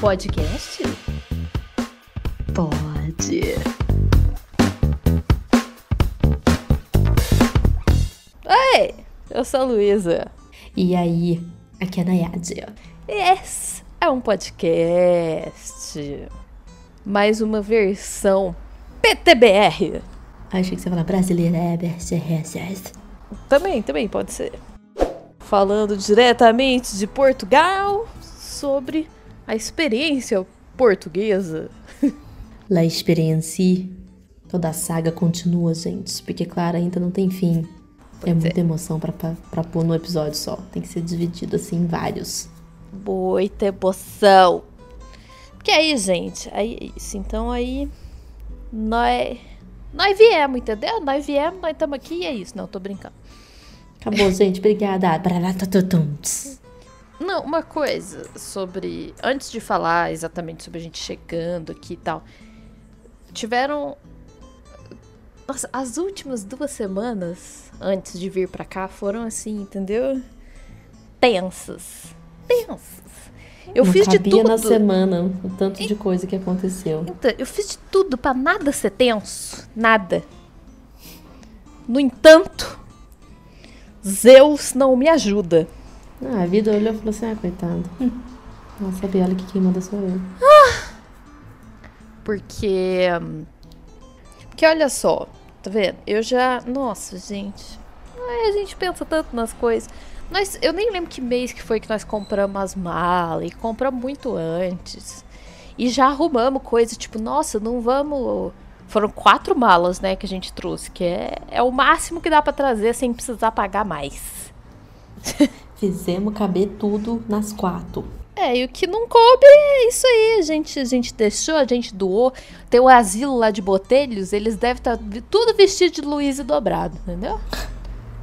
podcast? Pode. Oi, eu sou a Luísa. E aí, aqui é a Nayade. Esse é um podcast. Mais uma versão PTBR. Achei que você ia falar brasileira, é BRCRS. Também, também pode ser. Falando diretamente de Portugal sobre a experiência portuguesa. La experiência. Toda a saga continua, gente. Porque, claro, ainda não tem fim. Pois é muita emoção pra pôr no episódio só. Tem que ser dividido assim em vários. Muita emoção. Porque aí, gente, aí é isso. Então aí. Nós. Nós viemos, entendeu? Nós viemos, nós estamos aqui e é isso. Não, tô brincando. Acabou, gente. Obrigada. Não, uma coisa sobre. Antes de falar exatamente sobre a gente chegando aqui e tal. Tiveram. Nossa, as últimas duas semanas antes de vir pra cá foram assim, entendeu? Tensas. Tensas. Eu não fiz de tudo. na semana o tanto de coisa que aconteceu. Então, eu fiz de tudo pra nada ser tenso. Nada. No entanto, Zeus não me ajuda. Ah, a vida olhou e falou assim: ah, coitado. Hum. Nossa, sabia, olha que quem manda sou eu. Porque. hum, Porque olha só, tá vendo? Eu já. Nossa, gente. Ai, a gente pensa tanto nas coisas. Nós, eu nem lembro que mês que foi que nós compramos as malas e compramos muito antes. E já arrumamos coisa, tipo, nossa, não vamos. Foram quatro malas, né, que a gente trouxe, que é, é o máximo que dá pra trazer sem precisar pagar mais. Fizemos caber tudo nas quatro. É, e o que não coube é isso aí. A gente, a gente deixou, a gente doou. Tem o asilo lá de Botelhos, eles devem estar tudo vestido de Luiz e dobrado, entendeu?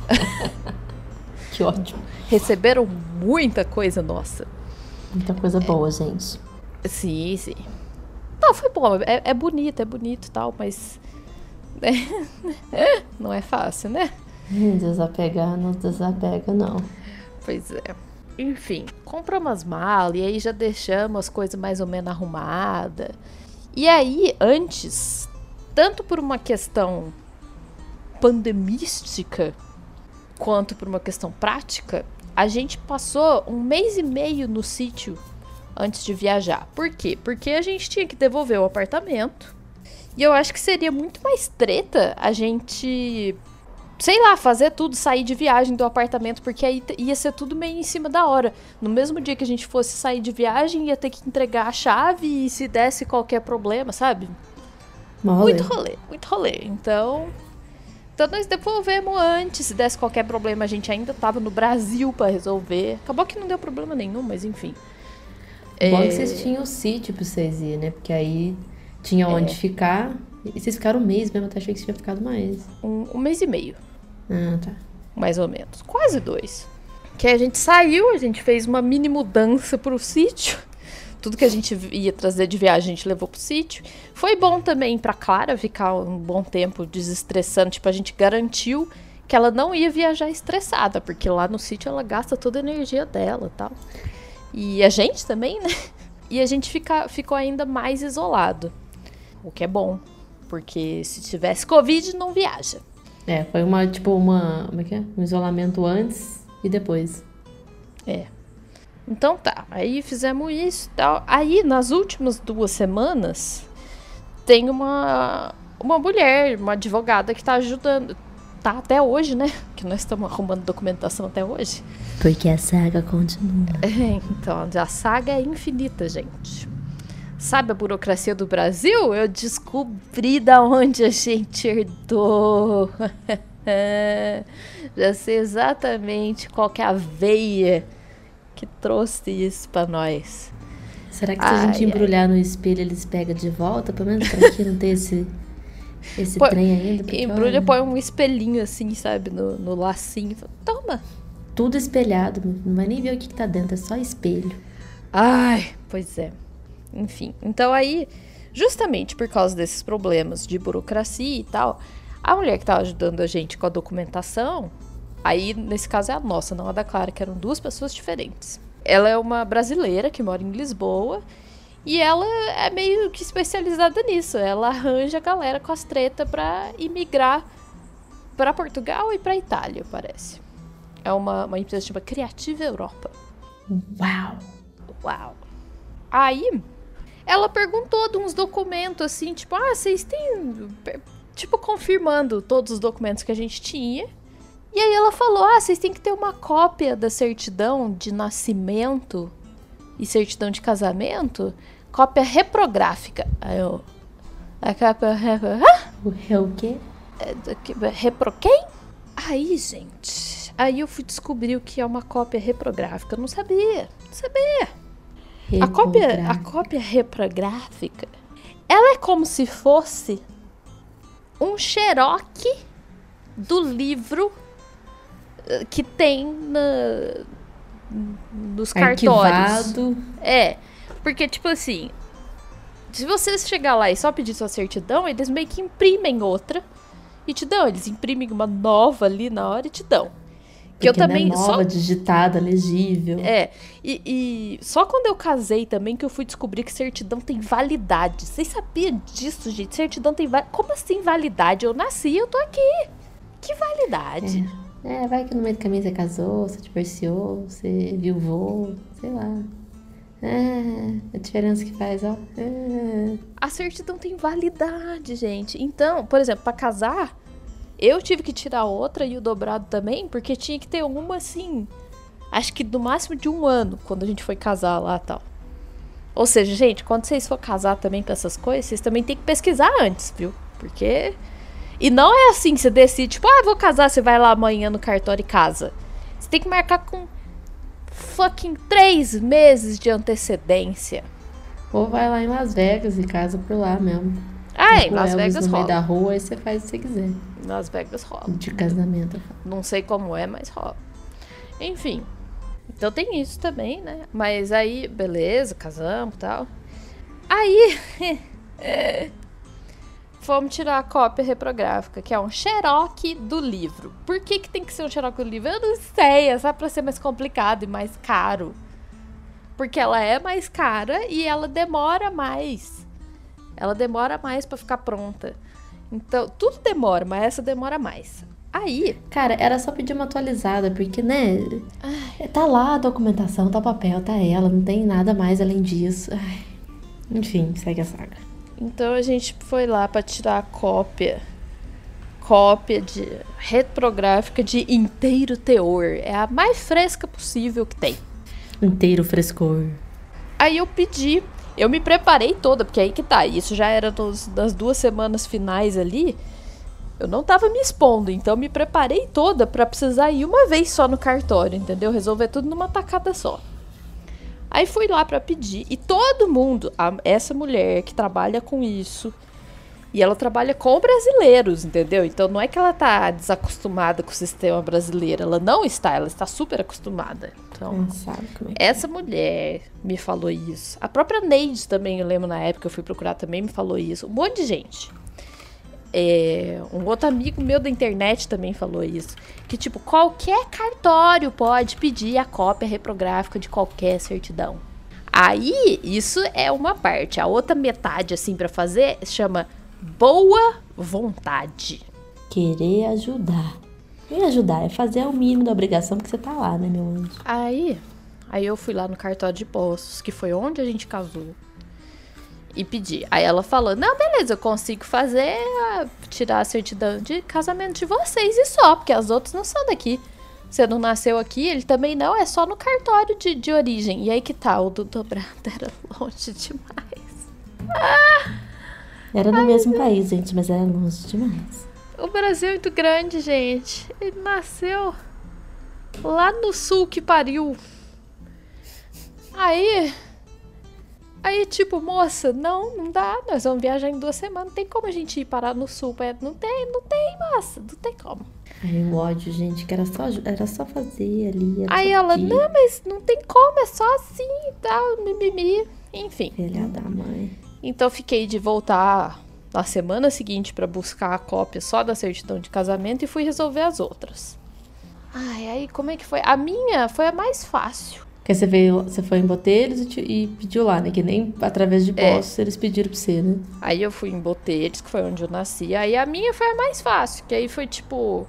Que ódio. Receberam muita coisa nossa. Muita coisa boa, gente. Sim, sim. Não, foi bom. É, é bonito, é bonito e tal, mas. não é fácil, né? Desapegar não desapega, não. Pois é. Enfim, compramos as malas e aí já deixamos as coisas mais ou menos arrumadas. E aí, antes, tanto por uma questão pandemística quanto por uma questão prática, a gente passou um mês e meio no sítio antes de viajar. Por quê? Porque a gente tinha que devolver o apartamento. E eu acho que seria muito mais treta a gente sei lá, fazer tudo, sair de viagem do apartamento, porque aí ia ser tudo meio em cima da hora. No mesmo dia que a gente fosse sair de viagem, ia ter que entregar a chave e se desse qualquer problema, sabe? Rolê. Muito rolê, muito rolê. Então. Então nós devolvemos antes. Se desse qualquer problema, a gente ainda tava no Brasil pra resolver. Acabou que não deu problema nenhum, mas enfim. Bom É, que vocês tinham o sítio pra vocês ir, né? Porque aí tinha onde ficar. E vocês ficaram um mês mesmo, até achei que vocês tinham ficado mais. um, um mês e meio. Ah, tá. mais ou menos. Quase dois. Que a gente saiu, a gente fez uma mini mudança pro sítio. Tudo que a gente ia trazer de viagem a gente levou pro sítio. Foi bom também pra Clara ficar um bom tempo desestressando. Tipo, a gente garantiu que ela não ia viajar estressada, porque lá no sítio ela gasta toda a energia dela e tal. E a gente também, né? E a gente fica, ficou ainda mais isolado. O que é bom. Porque se tivesse Covid, não viaja. É, foi uma, tipo, uma. Como é que é? Um isolamento antes e depois. É. Então tá, aí fizemos isso e tal. Aí, nas últimas duas semanas, tem uma, uma mulher, uma advogada que tá ajudando. Tá até hoje, né? Que nós estamos arrumando documentação até hoje. Porque a saga continua. É, então, a saga é infinita, gente. Sabe a burocracia do Brasil? Eu descobri da onde a gente herdou. Já sei exatamente qual que é a veia que trouxe isso pra nós. Será que se a Ai, gente ai. embrulhar no espelho, eles pegam de volta? Pelo menos pra aqui não ter esse, esse trem ainda. porque, Embrulha, olha, põe um espelhinho assim, sabe, no, no lacinho. Toma. Tudo espelhado. Não vai nem ver o que, que tá dentro, é só espelho. Ai, pois é. Enfim, então aí, justamente por causa desses problemas de burocracia e tal, a mulher que tava ajudando a gente com a documentação, aí nesse caso é a nossa, não a da Clara, que eram duas pessoas diferentes. Ela é uma brasileira que mora em Lisboa E ela é meio que especializada nisso. Ela arranja a galera com as tretas pra imigrar para Portugal e pra Itália, parece. É uma, uma empresa chamada Criativa Europa. Uau! Uau! Aí, ela perguntou de uns documentos assim, tipo, ah, vocês têm. Tipo, confirmando todos os documentos que a gente tinha. E aí ela falou: ah, vocês têm que ter uma cópia da certidão de nascimento e certidão de casamento, cópia reprográfica. Aí eu. A cópia. O, o quê? É, repro quem? Aí, gente. Aí eu fui descobrir o que é uma cópia reprográfica. Eu não sabia. Não sabia. A cópia, a cópia reprográfica, ela é como se fosse um xeroque do livro eh, que tem na, nos cartórios. É, porque tipo assim, se você chegar lá e só pedir sua certidão, eles meio que imprimem outra e te dão. Eles imprimem uma nova ali na hora e te dão. Que eu também. É nova, só... digitada, legível. É. E, e, só quando eu casei também que eu fui descobrir que certidão tem validade. Vocês sabiam disso, gente? Certidão tem validade. Como assim validade? Eu nasci, eu tô aqui. Que validade? É. é, vai que no meio do caminho você casou, você divorciou, você viu voo, sei lá. É, a diferença que faz, ó. É. A certidão tem validade, gente. Então, por exemplo, para casar, eu tive que tirar outra e o dobrado também, porque tinha que ter uma assim. Acho que no máximo de um ano, quando a gente foi casar lá tal. Ou seja, gente, quando vocês for casar também com essas coisas, vocês também tem que pesquisar antes, viu? Porque. E não é assim, você decide, tipo, ah, vou casar, você vai lá amanhã no cartório e casa. Você tem que marcar com fucking três meses de antecedência. Ou vai lá em Las Vegas e casa por lá mesmo. Ah, em Las Vegas no rola. meio da rua, aí você faz o que você quiser. Las Vegas rola. De casamento. Não sei como é, mas rola. Enfim. Então tem isso também, né? Mas aí, beleza, casamos e tal. Aí. Fomos tirar a cópia reprográfica, que é um xeroque do livro. Por que, que tem que ser um xeroque do livro? Eu não sei, é só pra ser mais complicado e mais caro. Porque ela é mais cara e ela demora mais. Ela demora mais para ficar pronta. Então, tudo demora, mas essa demora mais. Aí. Cara, era só pedir uma atualizada, porque, né? Ai. Tá lá a documentação, tá o papel, tá ela, não tem nada mais além disso. Ai. Enfim, segue a saga. Então a gente foi lá para tirar a cópia. Cópia de retrográfica de inteiro teor. É a mais fresca possível que tem. Inteiro frescor. Aí eu pedi eu me preparei toda, porque aí que tá, isso já era das duas semanas finais ali. Eu não tava me expondo, então me preparei toda para precisar ir uma vez só no cartório, entendeu? Resolver tudo numa tacada só. Aí fui lá para pedir e todo mundo, a, essa mulher que trabalha com isso, e ela trabalha com brasileiros, entendeu? Então não é que ela tá desacostumada com o sistema brasileiro, ela não está, ela está super acostumada. Então, é essa mulher me falou isso. A própria Neide também, eu lembro na época, eu fui procurar também, me falou isso. Um monte de gente. É, um outro amigo meu da internet também falou isso. Que, tipo, qualquer cartório pode pedir a cópia reprográfica de qualquer certidão. Aí, isso é uma parte. A outra metade, assim, para fazer, chama boa vontade. Querer ajudar. E ajudar é fazer o mínimo da obrigação porque você tá lá, né, meu anjo? Aí, aí eu fui lá no cartório de postos, que foi onde a gente casou. E pedi. Aí ela falou: Não, beleza, eu consigo fazer, tirar a certidão de casamento de vocês e só, porque as outras não são daqui. Você não nasceu aqui, ele também não, é só no cartório de, de origem. E aí que tal? Tá, o do dobrado era longe demais. Ah! Era no Ai, mesmo país, gente, mas era longe demais. O Brasil é muito grande, gente. Ele nasceu lá no sul que pariu. Aí. Aí, tipo, moça, não, não dá. Nós vamos viajar em duas semanas. Não tem como a gente ir parar no sul. Não tem, não tem, moça. Não tem como. Aí o ódio, gente, que era só, era só fazer ali. Aí ela, não, mas não tem como, é só assim tal, mimimi. Enfim. Filha da mãe. Então fiquei de voltar na semana seguinte para buscar a cópia só da certidão de casamento e fui resolver as outras. Ai, aí como é que foi? A minha foi a mais fácil. Porque você, veio, você foi em Botelhos e, te- e pediu lá, né? Que nem através de É. postos eles pediram pra você, né? Aí eu fui em Botelhos, que foi onde eu nasci. Aí a minha foi a mais fácil, que aí foi tipo.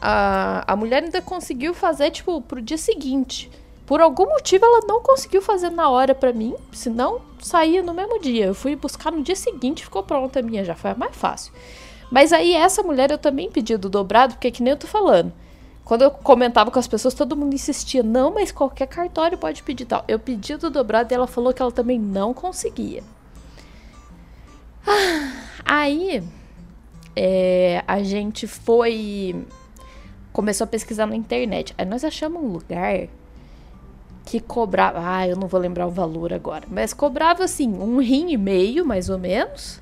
A, a mulher ainda conseguiu fazer, tipo, pro dia seguinte. Por algum motivo ela não conseguiu fazer na hora pra mim, senão saía no mesmo dia. Eu fui buscar no dia seguinte, ficou pronta a minha, já foi a mais fácil. Mas aí essa mulher eu também pedi do dobrado, porque que nem eu tô falando. Quando eu comentava com as pessoas, todo mundo insistia, não, mas qualquer cartório pode pedir tal. Eu pedi do dobrado e ela falou que ela também não conseguia. Aí é, a gente foi. Começou a pesquisar na internet. Aí nós achamos um lugar que cobrava. Ah, eu não vou lembrar o valor agora. Mas cobrava assim, um rim e meio, mais ou menos.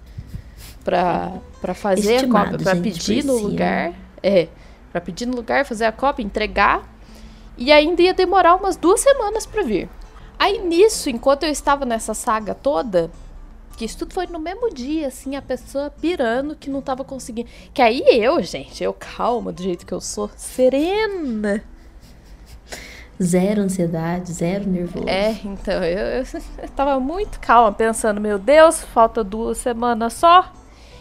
Pra, pra fazer a Estimado, cópia. Pra gente, pedir no lugar. É. Pra pedir no lugar, fazer a cópia, entregar. E ainda ia demorar umas duas semanas pra vir. Aí nisso, enquanto eu estava nessa saga toda, que isso tudo foi no mesmo dia, assim, a pessoa pirando que não tava conseguindo. Que aí eu, gente, eu calma do jeito que eu sou, serena. Zero ansiedade, zero nervoso. É, então, eu, eu, eu tava muito calma, pensando, meu Deus, falta duas semanas só.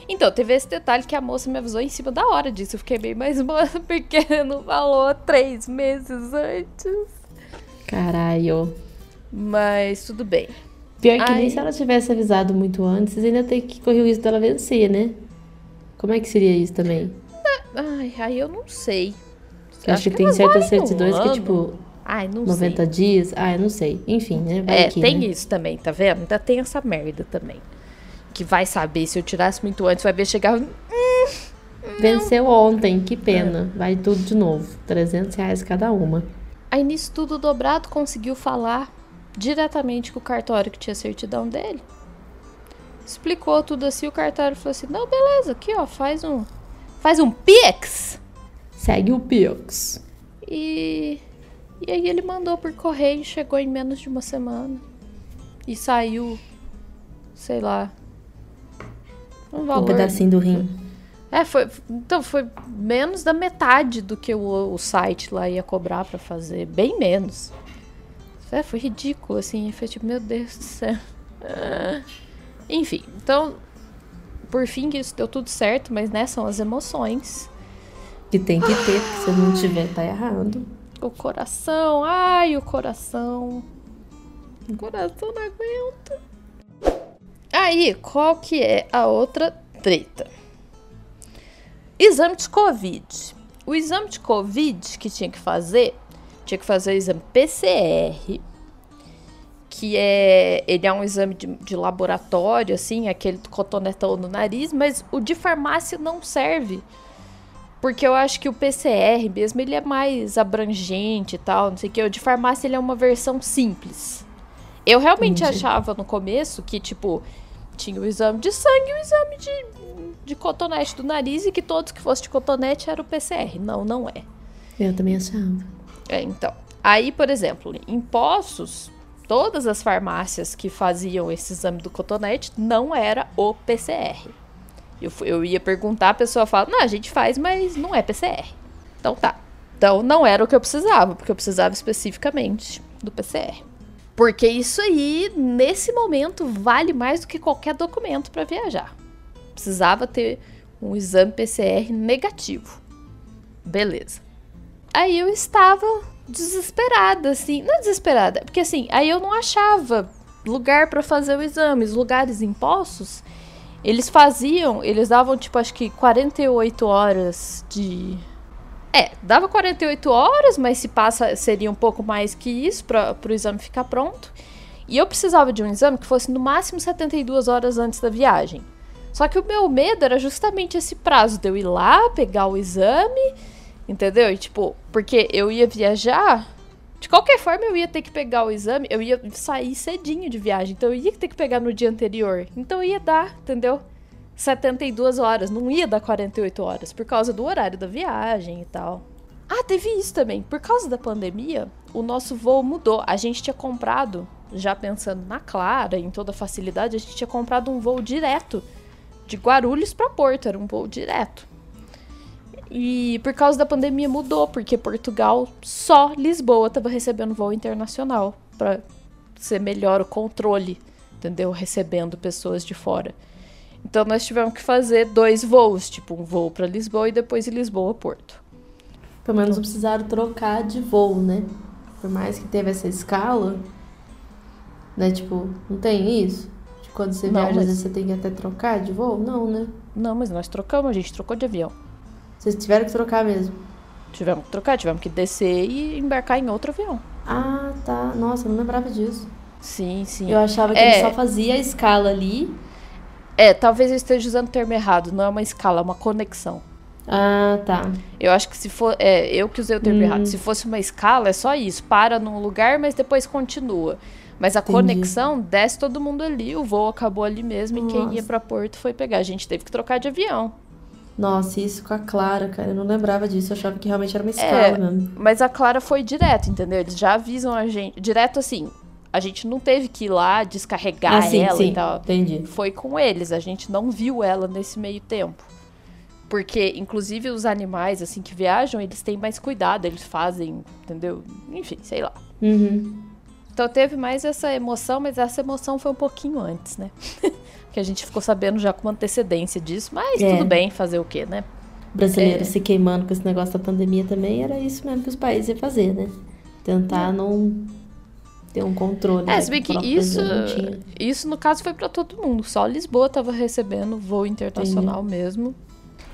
Então, teve esse detalhe que a moça me avisou em cima da hora disso. Eu fiquei bem mais boa, porque não falou três meses antes. Caralho. Mas tudo bem. Pior que Ai. nem se ela tivesse avisado muito antes, vocês ainda tem que correr o risco dela vencer, né? Como é que seria isso também? Ai, aí eu não sei. Eu acho, que, tem elas certas valem um certidões que, tipo, Ai, não 90 sei. dias. Ah, eu não sei. Enfim, né? Vai É, que, tem né? isso também, tá vendo? Ainda tem essa merda também. Que vai saber, se eu tirasse muito antes, vai ver chegar. Venceu ontem, que pena. Vai tudo de novo. 300 reais cada uma. Aí nisso tudo dobrado conseguiu falar diretamente com o cartório que tinha certidão dele. Explicou tudo assim, o cartório falou assim: "Não, beleza, aqui ó, faz um faz um Pix". Segue o Pix. E e aí ele mandou por correio, chegou em menos de uma semana. E saiu sei lá. Um Um valor pedacinho do rim. É, foi, então foi menos da metade do que o, o site lá ia cobrar pra fazer, bem menos. É, foi ridículo, assim, foi tipo, meu Deus do céu. Enfim, então, por fim que isso deu tudo certo, mas né, são as emoções. Que tem que ter, se não tiver, tá errado. O coração, ai, o coração. O coração não aguenta. Aí, qual que é a outra treta? Exame de Covid. O exame de Covid que tinha que fazer, tinha que fazer o exame PCR, que é, ele é um exame de, de laboratório, assim, aquele cotonetão no nariz, mas o de farmácia não serve. Porque eu acho que o PCR mesmo, ele é mais abrangente e tal, não sei o que. O de farmácia, ele é uma versão simples. Eu realmente Entendi. achava no começo que, tipo, tinha o exame de sangue e o exame de, de cotonete do nariz e que todos que fossem de cotonete era o PCR. Não, não é. Eu também achava. É, então. Aí, por exemplo, em Poços, todas as farmácias que faziam esse exame do cotonete não era o PCR. Eu, eu ia perguntar, a pessoa fala, não, a gente faz, mas não é PCR. Então tá. Então não era o que eu precisava, porque eu precisava especificamente do PCR. Porque isso aí, nesse momento, vale mais do que qualquer documento para viajar. Precisava ter um exame PCR negativo. Beleza. Aí eu estava desesperada, assim. Não desesperada, porque assim, aí eu não achava lugar para fazer o exame. Os lugares em Poços, eles faziam, eles davam tipo, acho que 48 horas de. É, dava 48 horas, mas se passa, seria um pouco mais que isso para o exame ficar pronto. E eu precisava de um exame que fosse no máximo 72 horas antes da viagem. Só que o meu medo era justamente esse prazo de eu ir lá, pegar o exame, entendeu? E tipo, porque eu ia viajar, de qualquer forma eu ia ter que pegar o exame, eu ia sair cedinho de viagem, então eu ia ter que pegar no dia anterior. Então ia dar, entendeu? 72 horas, não ia dar 48 horas, por causa do horário da viagem e tal. Ah, teve isso também. Por causa da pandemia, o nosso voo mudou. A gente tinha comprado, já pensando na Clara, em toda a facilidade, a gente tinha comprado um voo direto de Guarulhos para Porto, era um voo direto. E por causa da pandemia mudou, porque Portugal, só Lisboa estava recebendo voo internacional para ser melhor o controle, entendeu? Recebendo pessoas de fora. Então nós tivemos que fazer dois voos, tipo um voo para Lisboa e depois de Lisboa a Porto. Pelo menos não precisaram trocar de voo, né? Por mais que teve essa escala, né? Tipo, não tem isso? De quando você Não, viaja, mas- às vezes você tem que até trocar de voo? Não, né? Não, mas nós trocamos, a gente trocou de avião. Vocês tiveram que trocar mesmo. Tivemos que trocar, tivemos que descer e embarcar em outro avião. Ah, tá. Nossa, eu não lembrava disso. Sim, sim. Eu achava que É. ele só fazia a escala ali. É, talvez eu esteja usando o termo errado, não é uma escala, é uma conexão. Ah, tá. Eu acho que se for. É, eu que usei o termo Hum. errado. Se fosse uma escala, é só isso. Para num lugar, mas depois continua. Mas a Entendi. conexão desce todo mundo ali, o voo acabou ali mesmo e quem ia Nossa. pra Porto foi pegar. A gente teve que trocar de avião. Nossa, isso com a Clara, cara. Eu não lembrava disso. Eu achava que realmente era uma É. escala mesmo. Mas a Clara foi direto, entendeu? Eles já avisam a gente. Direto assim. A gente não teve que ir lá descarregar Ah, sim, ela sim. e tal. Entendi. Foi com eles, a gente não viu ela nesse meio tempo. Porque, inclusive, os animais, assim, que viajam, eles têm mais cuidado, eles fazem, entendeu? Enfim, sei lá. Uhum. Então teve mais essa emoção, mas essa emoção foi um pouquinho antes, né? que a gente ficou sabendo já com antecedência disso, mas É. tudo bem, fazer o quê, né? Brasileiro É. se queimando com esse negócio da pandemia também era isso mesmo que os países iam fazer, né? Tentar não ter um controle. É, né, se bem que isso, isso no caso foi pra todo mundo. Só Lisboa tava recebendo voo internacional mesmo.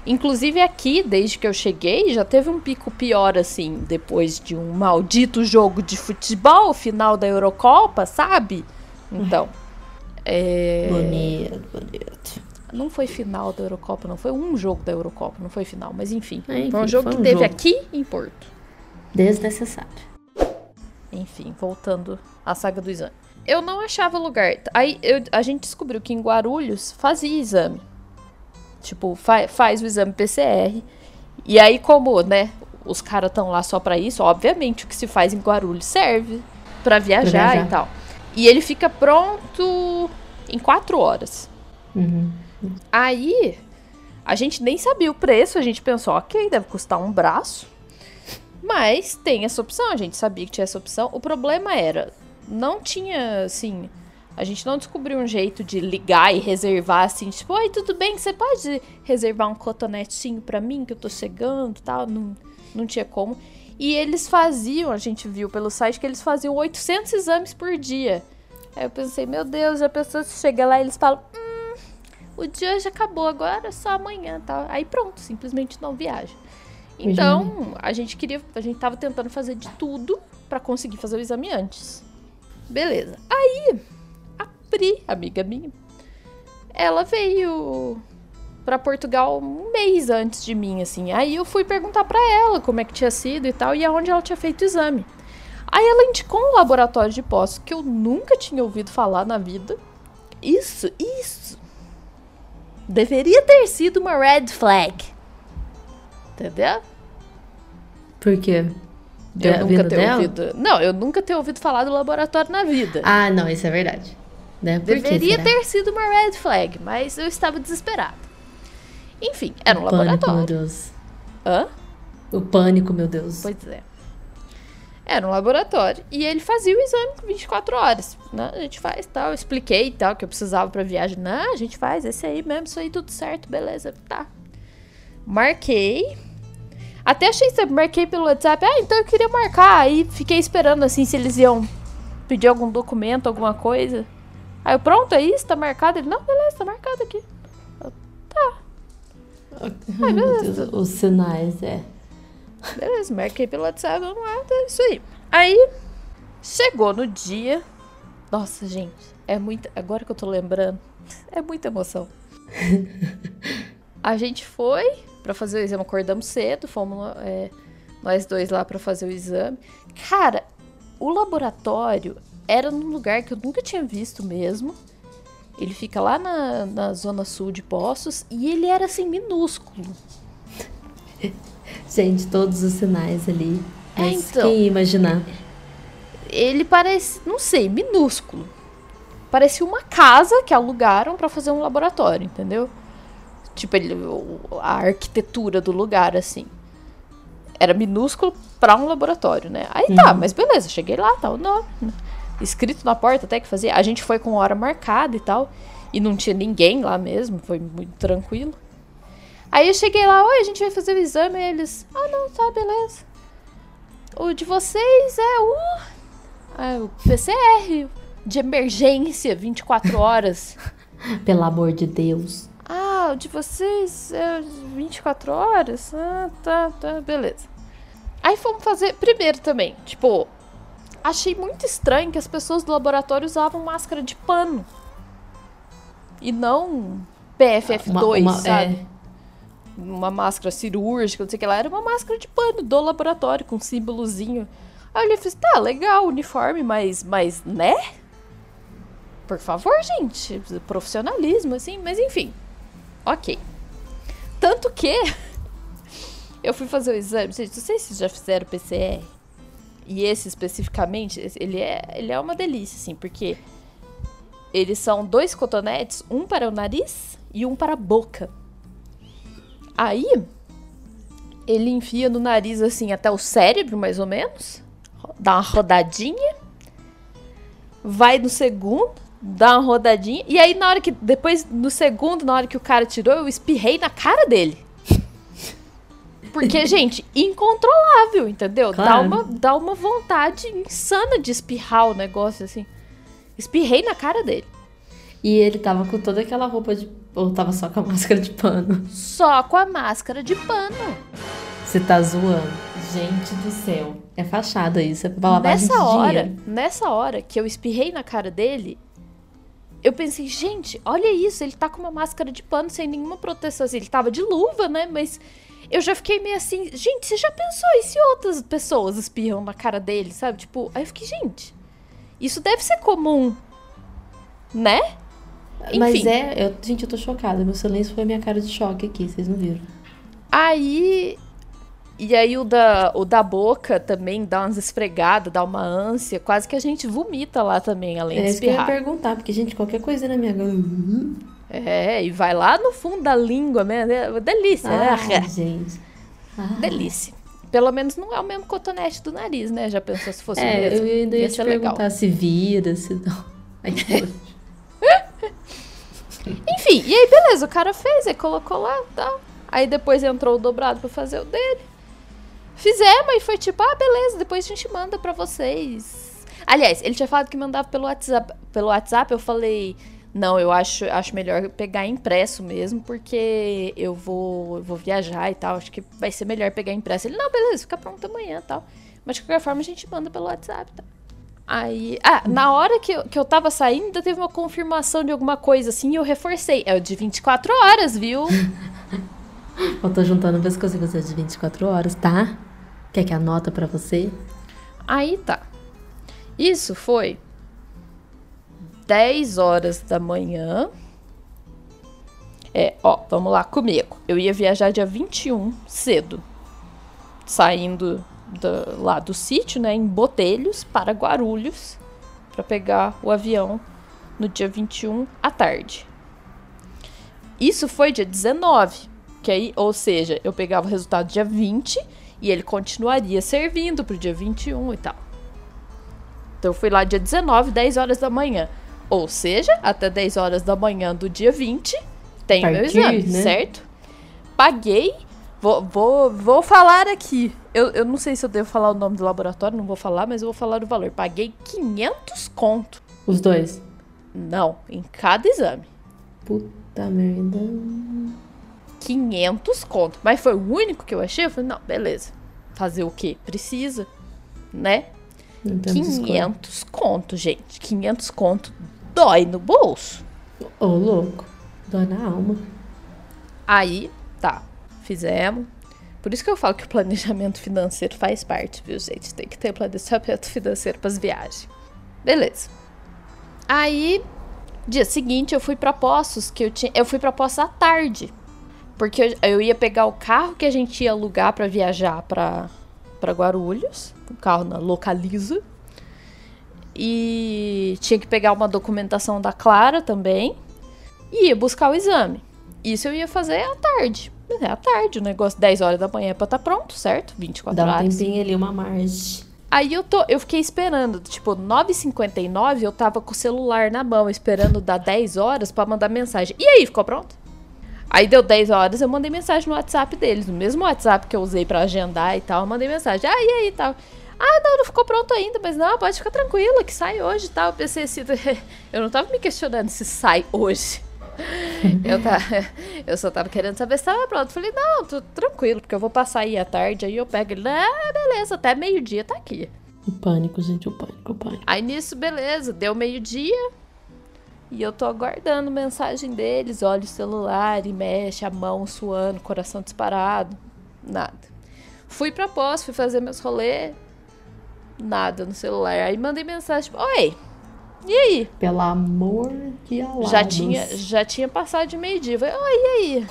Inclusive aqui, desde que eu cheguei, já teve um pico pior assim, depois de um maldito jogo de futebol, final da Eurocopa, sabe? Então, é, Bonito, bonito. não foi final da Eurocopa, não foi um jogo da Eurocopa, não foi final, mas enfim, É, enfim, foi um jogo foi que um teve jogo. aqui em Porto. Desnecessário. Enfim, voltando à saga do exame. Eu não achava lugar. Aí eu- a gente descobriu que em Guarulhos fazia exame. Tipo, fa- faz o exame PCR. E aí, como, né, os caras estão lá só pra isso, obviamente o que se faz em Guarulhos serve pra viajar, viajar. e tal. E ele fica pronto em quatro horas. Uhum. Aí, a gente nem sabia o preço, a gente pensou, ok, deve custar um braço. Mas tem essa opção, a gente sabia que tinha essa opção. O problema era, não tinha, assim, a gente não descobriu um jeito de ligar e reservar, assim, tipo, oi, tudo bem, você pode reservar um cotonetinho pra mim, que eu tô chegando e tal. Não, não tinha como. E eles faziam, a gente viu pelo site, que eles faziam 800 exames por dia. Aí eu pensei, meu Deus, a pessoa chega lá e eles falam, hum, o dia hoje acabou, agora é só amanhã, tá? Aí pronto, simplesmente não viaja. Então, a gente queria, a gente tava tentando fazer de tudo pra conseguir fazer o exame antes. Beleza. Aí, a Pri, amiga minha, ela veio pra Portugal um mês antes de mim, assim. Aí eu fui perguntar pra ela como é que tinha sido e tal, e aonde ela tinha feito o exame. Aí ela indicou um laboratório de postos que eu nunca tinha ouvido falar na vida. Isso, isso. Deveria ter sido uma red flag. Entendeu? Por quê? Eu nunca ter dela? ouvido. Não, eu nunca ter ouvido falar do laboratório na vida. Ah, não, isso é verdade. Né? Deveria ter sido uma red flag, mas eu estava desesperada. Enfim, era um O pânico, meu laboratório. Deus. Hã? O pânico, meu Deus. Pois é. Era um laboratório e ele fazia o exame com 24 horas. Né? A gente faz tal. Eu expliquei tal que eu precisava pra viagem. Não, a gente faz esse aí mesmo, isso aí tudo certo, beleza. Tá. Marquei. Até achei estranho, marquei pelo WhatsApp. Ah, então eu queria marcar. Aí fiquei esperando assim se eles iam pedir algum documento, alguma coisa. Aí eu, pronto, é isso, tá marcado. Ele, não, beleza, tá marcado aqui. Ai, meu Deus, os sinais, é. Beleza, marquei pelo WhatsApp, vamos lá, tá isso aí. Aí, chegou no dia. Nossa, gente, é muita. Agora que eu tô lembrando, é muita emoção. A gente foi pra fazer o exame, acordamos cedo, fomos é, nós dois lá pra fazer o exame. Cara, o laboratório era num lugar que eu nunca tinha visto mesmo. Ele fica lá na, na zona sul de Poços e ele era assim, minúsculo. Gente, todos os sinais ali. É, então. quem ia imaginar? ele parece, não sei, minúsculo. Parecia uma casa que alugaram pra fazer um laboratório, entendeu? Tipo, ele, a arquitetura do lugar, assim. Era minúsculo pra um laboratório, né? Aí tá, Uhum. mas beleza, cheguei lá, tá o nome. né? Escrito na porta até que fazia. A gente foi com hora marcada e tal. E não tinha ninguém lá mesmo, foi muito tranquilo. Aí eu cheguei lá, oi, a gente vai fazer o exame. E eles, ah, não, tá, beleza. O de vocês é o. É o PCR, de emergência, 24 horas. Pelo amor de Deus. Ah, o de vocês é 24 horas? Ah, tá, tá, beleza. Aí fomos fazer primeiro também. Tipo, achei muito estranho que as pessoas do laboratório usavam máscara de pano. E não PFF2, Uma- uma- sabe? é. Uma máscara cirúrgica, não sei o que lá. Era uma máscara de pano do laboratório, com um símbolozinho. Aí eu fiz, tá, legal, uniforme, mas, mas, né? Por favor, gente. Profissionalismo, assim, mas enfim. Ok. Tanto que eu fui fazer o exame. Gente, não sei se já fizeram PCR. E esse especificamente, ele é, ele é uma delícia, assim, porque eles são dois cotonetes, um para o nariz e um para a boca. Aí, ele enfia no nariz, assim, até o cérebro, mais ou menos. Dá uma rodadinha. Vai no segundo, dá uma rodadinha. E aí, na hora que. Depois, no segundo, na hora que o cara tirou, eu espirrei na cara dele. Porque, gente, incontrolável, entendeu? Dá, Claro. uma, dá uma vontade insana de espirrar o negócio, assim. Espirrei na cara dele. E ele tava com toda aquela roupa de. Ou tava só com a máscara de pano? Só com a máscara de pano. Você tá zoando. Gente do céu. É fachada isso, é pra lavagem nessa hora, dinheiro. nessa hora que eu espirrei na cara dele, eu pensei, gente, olha isso, ele tá com uma máscara de pano sem nenhuma proteção. Assim, ele tava de luva, né? Mas eu já fiquei meio assim, gente, você já pensou e se outras pessoas espirram na cara dele, sabe? Tipo, aí eu fiquei, gente, isso deve ser comum, né? Mas Enfim. é. Eu, gente, eu tô chocada. Meu silêncio foi a minha cara de choque aqui, vocês não viram. Aí. E aí o da, o da boca também dá umas esfregadas, dá uma ânsia. Quase que a gente vomita lá também, além de É isso que eu ia espirrar. perguntar, porque, gente, qualquer coisa na minha É, e vai lá no fundo da língua mesmo. É delícia. Ai, é, gente. Ah. delícia. Pelo menos não é o mesmo cotonete do nariz, né? Já pensou se fosse o É, mesmo? eu ainda ia, Ia te ser legal. perguntar se vira, se não. Nojo. Enfim, e aí beleza, o cara fez, aí colocou lá tal. Aí depois entrou o dobrado pra fazer o dele. Fizemos e foi tipo, ah, beleza, depois a gente manda pra vocês. Aliás, ele tinha falado que mandava pelo WhatsApp. Pelo WhatsApp, eu falei, não, eu acho, acho melhor pegar impresso mesmo, porque eu vou, eu vou viajar e tal. Acho que vai ser melhor pegar impresso. Ele, não, beleza, fica pronto amanhã e tal. Mas de qualquer forma a gente manda pelo WhatsApp, tá? Aí, ah, na hora que eu, que eu tava saindo, ainda teve uma confirmação de alguma coisa assim e eu reforcei. É o de 24 horas, viu? Eu tô juntando vez que você de 24 horas, tá? Quer que anota pra você? Aí tá. Isso foi 10 horas da manhã. É, ó, vamos lá comigo. Eu ia viajar dia 21, cedo. Saindo da- lá do sítio, né, em Botelhos, para Guarulhos, para pegar o avião no dia 21 à tarde. Isso foi dia 19, que aí, ou seja, eu pegava o resultado dia 20 e ele continuaria servindo pro dia 21 e tal. Então eu fui lá dia 19, 10 horas da manhã. Ou seja, até 10 horas da manhã do dia 20, tem o meu Partir, exame, né? certo? Paguei. Vou, vou, vou falar aqui. Eu, eu não sei se eu devo falar o nome do laboratório, não vou falar, mas eu vou falar o valor. Paguei 500 conto. Os dois. Não, em cada exame. Puta merda. 500 conto. Mas foi o único que eu achei. Eu falei, não, beleza. Fazer o quê? Precisa, né? Não temos escolha. 500 conto, gente. 500 conto dói no bolso. Ô, louco. Dói na alma. Aí, tá, fizemos. Por isso que eu falo que o planejamento financeiro faz parte, viu, gente? Tem que ter planejamento financeiro para as viagens. Beleza. Aí, dia seguinte, eu fui para Poços, que eu tinha, eu fui para Poços à tarde, porque eu, eu ia pegar o carro que a gente ia alugar para viajar para para Guarulhos, o carro na Localiza. E tinha que pegar uma documentação da Clara também e ia buscar o exame. Isso eu ia fazer à tarde. É à tarde, o negócio 10 horas da manhã é pra estar tá pronto, certo? 24 Dá um horas. tempinho ali, uma margem. Aí eu tô, eu fiquei esperando, tipo, 9h59 eu tava com o celular na mão, esperando dar 10 horas pra mandar mensagem. E aí, ficou pronto? Aí deu 10 horas, eu mandei mensagem no WhatsApp deles, no mesmo WhatsApp que eu usei pra agendar e tal, eu mandei mensagem. Ah, e aí, tal. Ah, não, não ficou pronto ainda, mas não, pode ficar tranquila que sai hoje e tal. Eu pensei assim, eu não tava me questionando se sai hoje. eu, tava, eu só tava querendo saber se tava pronto. Falei, não, tô tranquilo, porque eu vou passar aí à tarde, aí eu pego ele. Ah, beleza, até meio-dia tá aqui. O pânico, gente, o pânico, o pânico. Aí nisso, beleza, deu meio-dia. E eu tô aguardando mensagem deles, olha o celular e mexe a mão suando, coração disparado. Nada. Fui pra pós, fui fazer meus rolês. Nada no celular. Aí mandei mensagem, tipo, oi, e aí? Pelo amor de Allah. Já tinha, já tinha passado de meio-dia. Oi, e aí?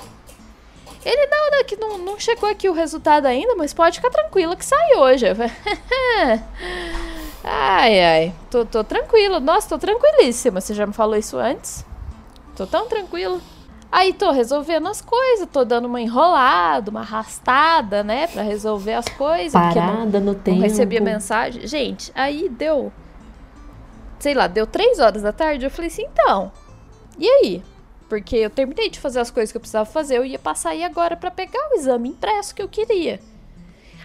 Ele, não, não, que não, não chegou aqui o resultado ainda, mas pode ficar tranquila que sai hoje. Ai, ai, tô, tô tranquila. Nossa, tô tranquilíssima. Você já me falou isso antes? Tô tão tranquila. Aí tô resolvendo as coisas, tô dando uma enrolada, uma arrastada, né, para resolver as coisas. Parada não, no tempo. Não recebia mensagem. Gente, aí deu sei lá, deu três horas da tarde, eu falei assim, então, e aí? Porque eu terminei de fazer as coisas que eu precisava fazer, eu ia passar aí agora para pegar o exame impresso que eu queria.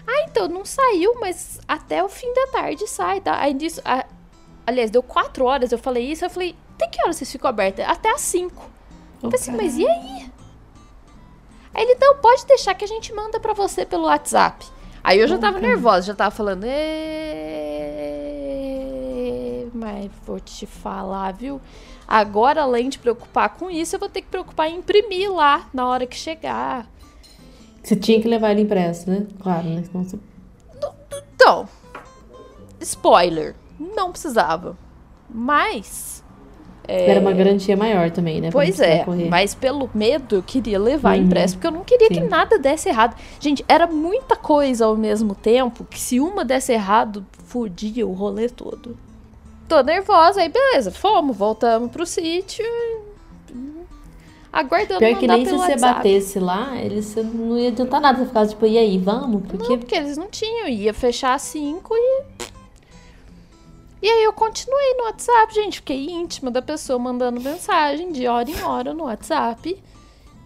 Ah, então, não saiu, mas até o fim da tarde sai, tá? Aí disso, a, aliás, deu quatro horas, eu falei isso, eu falei, até que horas vocês ficam abertas? Até às cinco. Eu falei assim, mas e aí? Aí ele, não, pode deixar que a gente manda para você pelo WhatsApp. Aí eu já tava nervosa, já tava falando, mas vou te falar, viu? Agora, além de preocupar com isso, eu vou ter que preocupar em imprimir lá na hora que chegar. Você tinha que levar ele impresso, né? Claro, né? Você... Então, spoiler, não precisava. Mas. É... Era uma garantia maior também, né? Pois é, mas pelo medo eu queria levar uhum. impresso, porque eu não queria Sim. que nada desse errado. Gente, era muita coisa ao mesmo tempo que se uma desse errado, fudia o rolê todo tô nervosa, aí beleza, fomos, voltamos pro sítio. Aguardando Pior que nem se você batesse lá, eles não ia adiantar nada. Você ficava tipo, e aí, vamos? Porque... Não, porque eles não tinham. Ia fechar às 5 e. E aí eu continuei no WhatsApp, gente. Fiquei íntima da pessoa mandando mensagem de hora em hora no WhatsApp.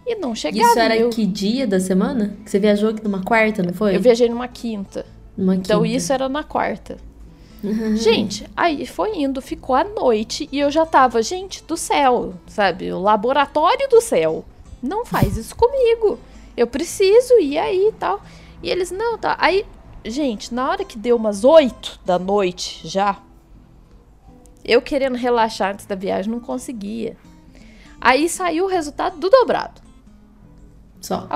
E não chegava. Isso era eu... que dia da semana? Que você viajou aqui numa quarta, não foi? Eu viajei numa quinta. Numa então quinta. isso era na quarta. Uhum. Gente, aí foi indo, ficou a noite e eu já tava, gente, do céu, sabe? O laboratório do céu. Não faz isso comigo. Eu preciso ir aí e tal. E eles, não, tá. Aí, gente, na hora que deu umas oito da noite já, eu querendo relaxar antes da viagem, não conseguia. Aí saiu o resultado do dobrado. Só.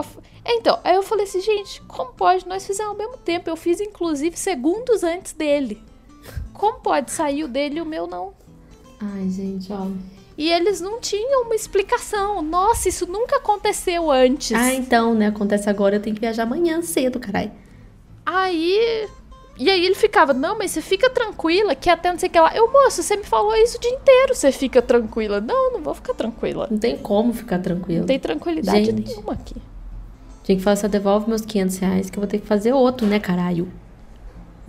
Então, aí eu falei assim, gente, como pode? Nós fizemos ao mesmo tempo. Eu fiz, inclusive, segundos antes dele. Como pode sair o dele e o meu não? Ai, gente, ó. E eles não tinham uma explicação. Nossa, isso nunca aconteceu antes. Ah, então, né? Acontece agora, eu tenho que viajar amanhã cedo, caralho. Aí. E aí ele ficava, não, mas você fica tranquila, que até não sei o que lá. Eu, moço, você me falou isso o dia inteiro, você fica tranquila. Não, não vou ficar tranquila. Não tem como ficar tranquila. Não tem tranquilidade gente, nenhuma aqui. Tinha que falar, só devolve meus 500 reais, que eu vou ter que fazer outro, né, caralho?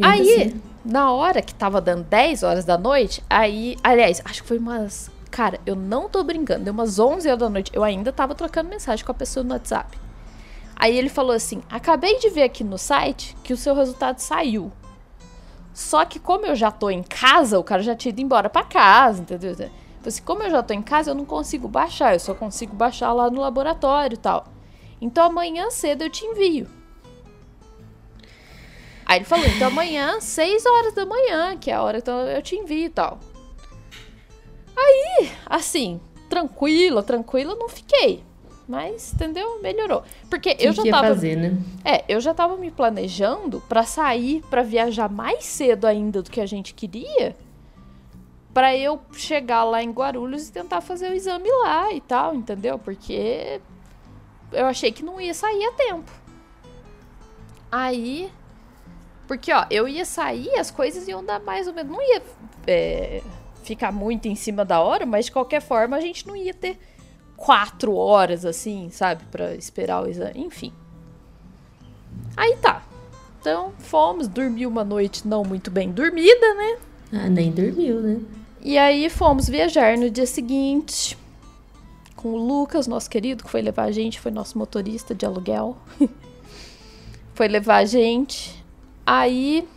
aí, assim na hora que tava dando 10 horas da noite, aí, aliás, acho que foi umas, cara, eu não tô brincando, deu umas 11 horas da noite, eu ainda tava trocando mensagem com a pessoa no WhatsApp. Aí ele falou assim: "Acabei de ver aqui no site que o seu resultado saiu. Só que como eu já tô em casa, o cara já tinha ido embora para casa, entendeu? Então, assim, como eu já tô em casa, eu não consigo baixar, eu só consigo baixar lá no laboratório e tal. Então amanhã cedo eu te envio. Aí ele falou, então amanhã, 6 horas da manhã, que é a hora que eu te envio e tal. Aí, assim, tranquila, tranquila, não fiquei. Mas, entendeu? Melhorou. Porque que eu já que tava. Fazer, né? É, eu já tava me planejando para sair, para viajar mais cedo ainda do que a gente queria. para eu chegar lá em Guarulhos e tentar fazer o exame lá e tal, entendeu? Porque eu achei que não ia sair a tempo. Aí porque, ó, eu ia sair, as coisas iam dar mais ou menos. Não ia é, ficar muito em cima da hora, mas de qualquer forma a gente não ia ter quatro horas, assim, sabe? Pra esperar o exame. Enfim. Aí tá. Então, fomos, dormi uma noite não muito bem dormida, né? Ah, nem dormiu, né? E aí fomos viajar no dia seguinte com o Lucas, nosso querido, que foi levar a gente, foi nosso motorista de aluguel. foi levar a gente. Aí.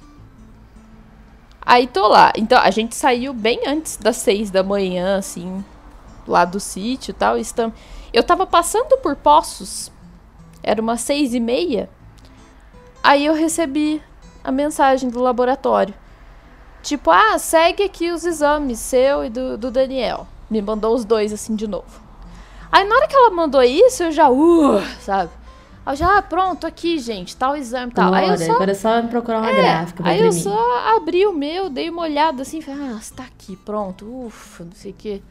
Aí tô lá. Então a gente saiu bem antes das seis da manhã, assim, lá do sítio e tal. Estamos... Eu tava passando por Poços, era umas seis e meia. Aí eu recebi a mensagem do laboratório. Tipo, ah, segue aqui os exames, seu e do, do Daniel. Me mandou os dois assim de novo. Aí na hora que ela mandou isso, eu já, uh, sabe? Eu já, ah, pronto, aqui, gente, tal exame, tal. Glória, aí eu só, agora é só procurar uma é, gráfica Aí eu imprimir. só abri o meu, dei uma olhada assim, falei, ah, está aqui, pronto, ufa, não sei o quê.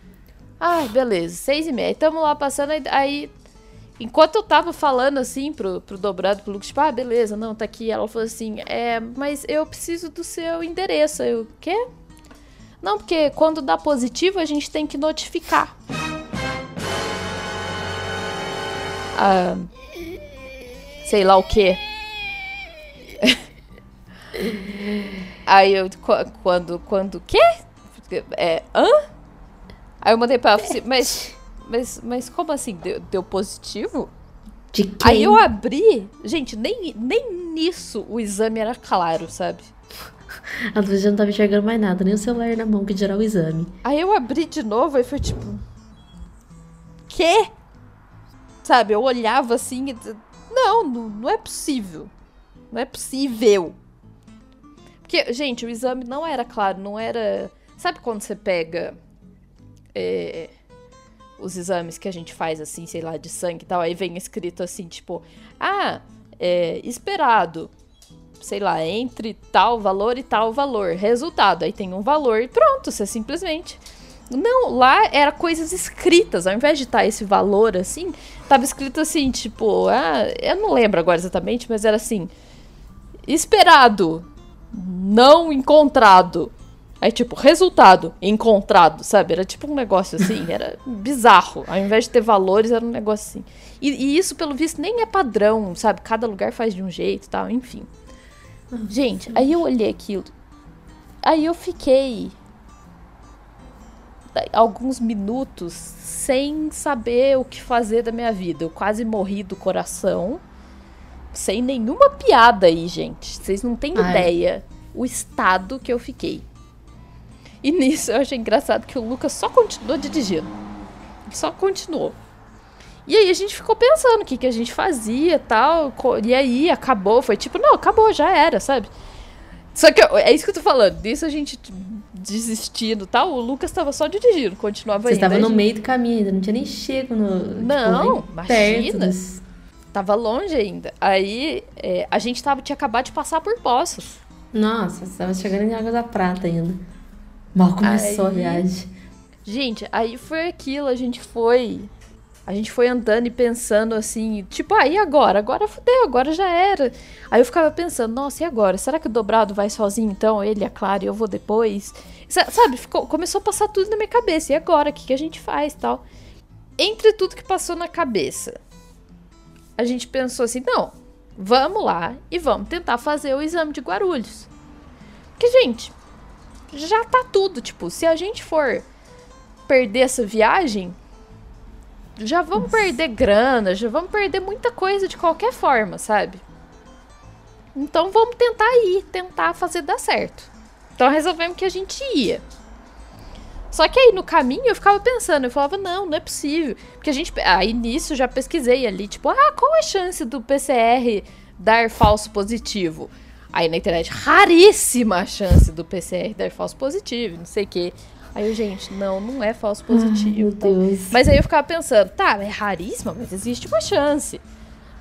Ai, beleza, seis e meia. Tamo lá passando, aí, aí enquanto eu tava falando assim pro, pro dobrado, pro Lucas, tipo, ah, beleza, não, tá aqui. Ela falou assim, é, mas eu preciso do seu endereço. Eu, quê? Não, porque quando dá positivo, a gente tem que notificar. Ah, sei lá o quê. Aí eu, qu- quando, quando, quê? É, hã? Aí eu mandei pra ela, assim, mas, mas, mas como assim, deu, deu positivo? De quem? Aí eu abri, gente, nem, nem nisso o exame era claro, sabe? A Luísa já não tava enxergando mais nada, nem o celular na mão que gerar o exame. Aí eu abri de novo e foi tipo. Quê? Sabe, eu olhava assim e. Não, não, não é possível. Não é possível. Porque, gente, o exame não era claro, não era. Sabe quando você pega. é, os exames que a gente faz, assim, sei lá, de sangue e tal, aí vem escrito assim, tipo, ah, é, esperado, sei lá, entre tal valor e tal valor. Resultado, aí tem um valor e pronto, você simplesmente. Não, lá era coisas escritas, ao invés de estar esse valor assim, tava escrito assim, tipo, ah, eu não lembro agora exatamente, mas era assim: esperado, não encontrado. Aí, tipo, resultado encontrado, sabe? Era tipo um negócio assim, era bizarro. Ao invés de ter valores, era um negócio assim. E, e isso, pelo visto, nem é padrão, sabe? Cada lugar faz de um jeito e tal, enfim. Gente, aí eu olhei aquilo. Aí eu fiquei alguns minutos sem saber o que fazer da minha vida. Eu quase morri do coração. Sem nenhuma piada aí, gente. Vocês não têm Ai. ideia o estado que eu fiquei. E nisso eu achei engraçado que o Lucas só continuou dirigindo. Só continuou. E aí a gente ficou pensando o que, que a gente fazia tal. E aí acabou. Foi tipo, não, acabou, já era, sabe? Só que eu- é isso que eu tô falando. Disso a gente desistindo tal. O Lucas tava só dirigindo, continuava Vocês indo. estavam Aí no a meio do caminho ainda, não tinha nem chego no. Não, tipo, nem perto imagina. dos- Tava longe ainda. Aí é, a gente tava, tinha acabado de passar por Poços. Nossa, você tava chegando em Água da Prata ainda. Mal começou a Aí- viagem. Gente, aí foi aquilo, a gente foi. A gente foi andando e pensando assim, tipo, ah, e agora? Agora fudeu, agora já era. Aí eu ficava pensando, nossa, e agora? Será que o dobrado vai sozinho então? Ele, a Clara e eu vou depois? Sa- Sabe, ficou, começou a passar tudo na minha cabeça. E agora? O que, que a gente faz tal? Entre tudo que passou na cabeça, a gente pensou assim, não, vamos lá e vamos tentar fazer o exame de Guarulhos. Porque, gente, já tá tudo. Tipo, se a gente for perder essa viagem, já vamos perder grana, já vamos perder muita coisa de qualquer forma, sabe? Então vamos tentar ir, tentar fazer dar certo. Então resolvemos que a gente ia. Só que aí no caminho eu ficava pensando, eu falava, não, não é possível. Porque a gente. Aí nisso eu já pesquisei ali, tipo, ah, qual a chance do PCR dar falso positivo? Aí na internet, raríssima a chance do PCR dar falso positivo, não sei o quê. Aí eu, gente, não, não é falso positivo. Ai, meu. Deus. Mas aí eu ficava pensando, tá, é raríssima, mas existe uma chance.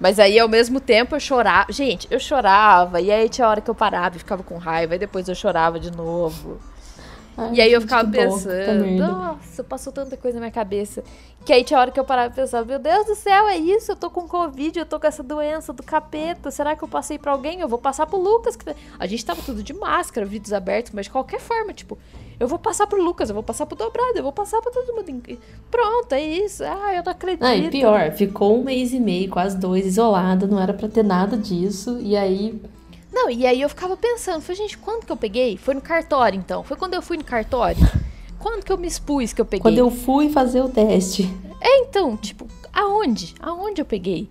Mas aí ao mesmo tempo eu chorava. Gente, eu chorava, e aí tinha hora que eu parava e ficava com raiva, e depois eu chorava de novo. Ai, e aí eu ficava pensando, nossa, passou tanta coisa na minha cabeça. Que aí tinha hora que eu parava e pensava, meu Deus do céu, é isso? Eu tô com Covid, eu tô com essa doença do capeta. Será que eu passei pra alguém? Eu vou passar pro Lucas. A gente tava tudo de máscara, vídeos abertos, mas de qualquer forma, tipo, eu vou passar pro Lucas, eu vou passar pro Dobrado, eu vou passar pra todo mundo. Pronto, é isso. Ah, eu não acredito. Ah, e pior, ficou um mês e meio, quase dois, isolada, não era pra ter nada disso. E aí não, e aí eu ficava pensando, falei, gente, quando que eu peguei? Foi no cartório, então. Foi quando eu fui no cartório. Quando que eu me expus que eu peguei? Quando eu fui fazer o teste. É, então, tipo, aonde? Aonde eu peguei?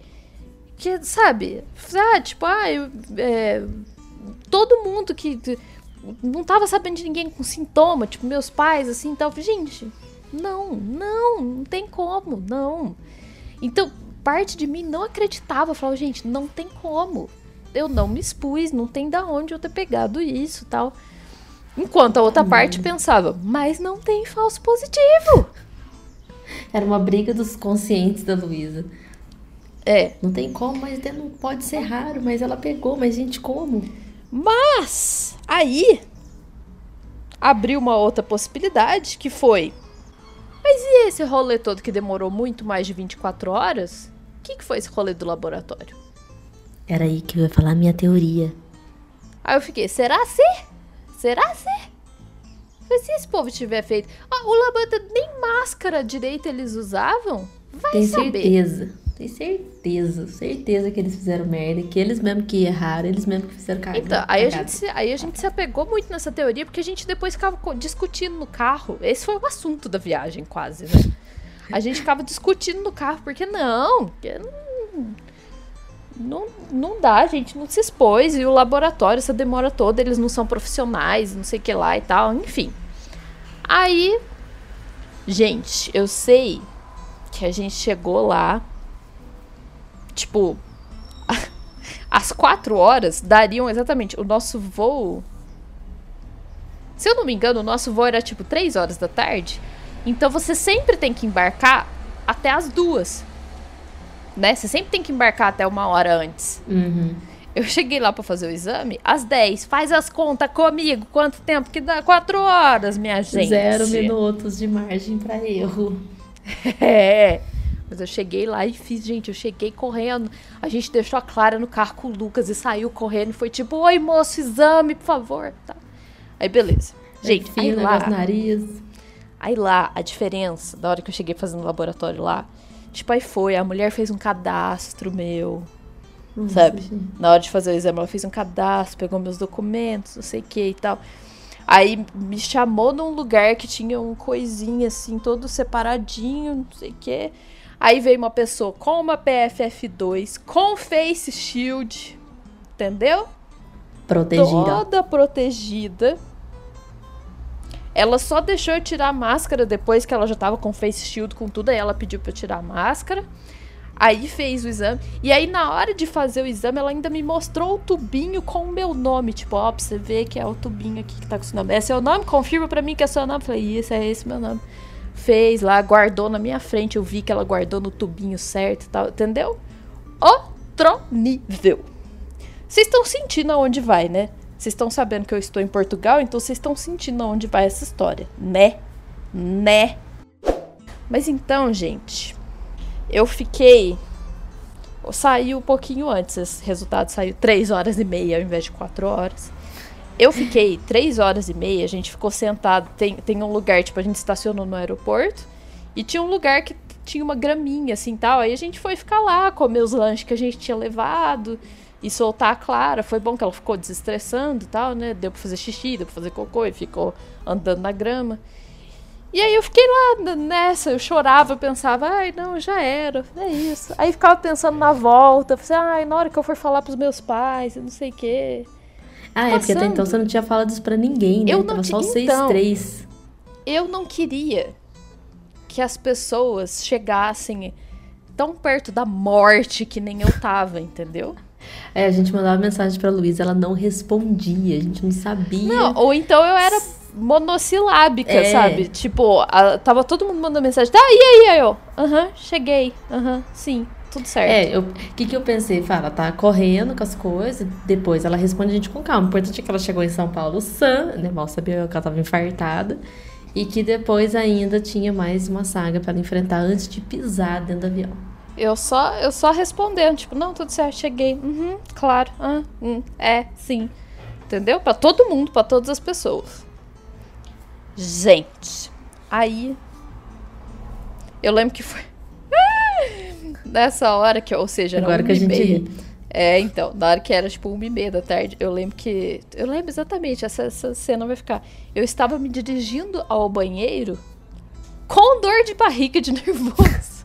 Que, sabe? Ah, tipo, ah, eu, é, todo mundo que não tava sabendo de ninguém com sintoma, tipo, meus pais, assim, então, gente, não, não, não tem como, não. Então, parte de mim não acreditava, falava, gente, não tem como eu não me expus, não tem da onde eu ter pegado isso tal. Enquanto a outra hum. parte pensava, mas não tem falso positivo. Era uma briga dos conscientes da Luísa. É. Não tem como, mas não pode ser raro, mas ela pegou, mas gente, como? Mas aí abriu uma outra possibilidade que foi. Mas e esse rolê todo que demorou muito mais de 24 horas? O que, que foi esse rolê do laboratório? Era aí que eu ia falar a minha teoria. Aí eu fiquei, será ser? Será ser? Mas se esse povo tiver feito. Ah, o laboratório nem máscara direito eles usavam? Vai Tem saber. certeza. Tem certeza, certeza que eles fizeram merda, que eles mesmo que erraram, eles mesmo que fizeram cagada. Então, aí a, gente se, aí a gente se apegou muito nessa teoria, porque a gente depois ficava discutindo no carro. Esse foi o assunto da viagem, quase, né? A gente ficava discutindo no carro, porque não, porque não não, não dá, gente não se expôs. E o laboratório, essa demora toda, eles não são profissionais, não sei o que lá e tal, enfim. Aí, gente, eu sei que a gente chegou lá, tipo, às quatro horas dariam exatamente o nosso voo. Se eu não me engano, o nosso voo era tipo três horas da tarde. Então você sempre tem que embarcar até as duas né? Você sempre tem que embarcar até uma hora antes. Uhum. Eu cheguei lá para fazer o exame às 10. Faz as contas comigo. Quanto tempo que dá? Quatro horas, minha gente. Zero minutos de margem para erro. É. Mas eu cheguei lá e fiz, gente, eu cheguei correndo. A gente deixou a Clara no carro com o Lucas e saiu correndo e foi tipo, oi moço, exame, por favor. Tá. Aí beleza. Gente, aí, aí lá. Nariz. Aí lá, a diferença, da hora que eu cheguei fazendo o laboratório lá, Tipo, aí foi, a mulher fez um cadastro meu. Nossa, sabe? Sim. Na hora de fazer o exame, ela fez um cadastro, pegou meus documentos, não sei o que e tal. Aí me chamou num lugar que tinha um coisinha assim, todo separadinho, não sei o que. Aí veio uma pessoa com uma PFF2, com face shield, entendeu? Protegida. Toda protegida. Ela só deixou eu tirar a máscara depois que ela já tava com face shield, com tudo. Aí ela pediu pra eu tirar a máscara. Aí fez o exame. E aí, na hora de fazer o exame, ela ainda me mostrou o tubinho com o meu nome. Tipo, ó, pra você ver que é o tubinho aqui que tá com o seu nome. É seu nome? Confirma pra mim que é seu nome. falei, isso, é esse meu nome. Fez lá, guardou na minha frente. Eu vi que ela guardou no tubinho certo e tal. Entendeu? Outro nível. Vocês estão sentindo aonde vai, né? Vocês estão sabendo que eu estou em Portugal, então vocês estão sentindo aonde vai essa história, né? Né? Mas então, gente, eu fiquei. Saiu um pouquinho antes, esse resultado saiu 3 horas e meia ao invés de 4 horas. Eu fiquei 3 horas e meia, a gente ficou sentado. Tem, tem um lugar, tipo, a gente estacionou no aeroporto. E tinha um lugar que tinha uma graminha, assim tal. Aí a gente foi ficar lá, comer os lanches que a gente tinha levado e soltar a Clara. Foi bom que ela ficou desestressando e tal, né? Deu pra fazer xixi, deu pra fazer cocô e ficou andando na grama. E aí eu fiquei lá nessa, eu chorava, eu pensava, ai, não, já era, é isso. Aí ficava pensando na volta, falei, ai, na hora que eu for falar pros meus pais, eu não sei o quê. Ah, é porque até então você não tinha falado isso pra ninguém, né? Eu não Tava só vocês então, três. Eu não queria que as pessoas chegassem tão perto da morte que nem eu tava, entendeu? É, a gente mandava mensagem pra Luísa, ela não respondia, a gente não sabia. Não, ou então eu era monossilábica, é. sabe? Tipo, a, tava todo mundo mandando mensagem, tá, e aí, aí, eu? Aham, cheguei, aham, sim, tudo certo. É, o que, que eu pensei? Fala, ela tá correndo com as coisas, depois ela responde a gente com calma. O importante é que ela chegou em São Paulo sã, né? Mal sabia que ela tava infartada. E que depois ainda tinha mais uma saga para enfrentar antes de pisar dentro do avião. Eu só, eu só respondendo, tipo, não, tudo certo, cheguei. Uhum, claro. Ah, hum, é, sim. Entendeu? Para todo mundo, para todas as pessoas. Gente, aí eu lembro que foi nessa hora que, ou seja, era Agora que a gente. É, então, na hora que era tipo uma e meia da tarde, eu lembro que. Eu lembro exatamente, essa, essa cena vai ficar. Eu estava me dirigindo ao banheiro com dor de barriga de nervoso.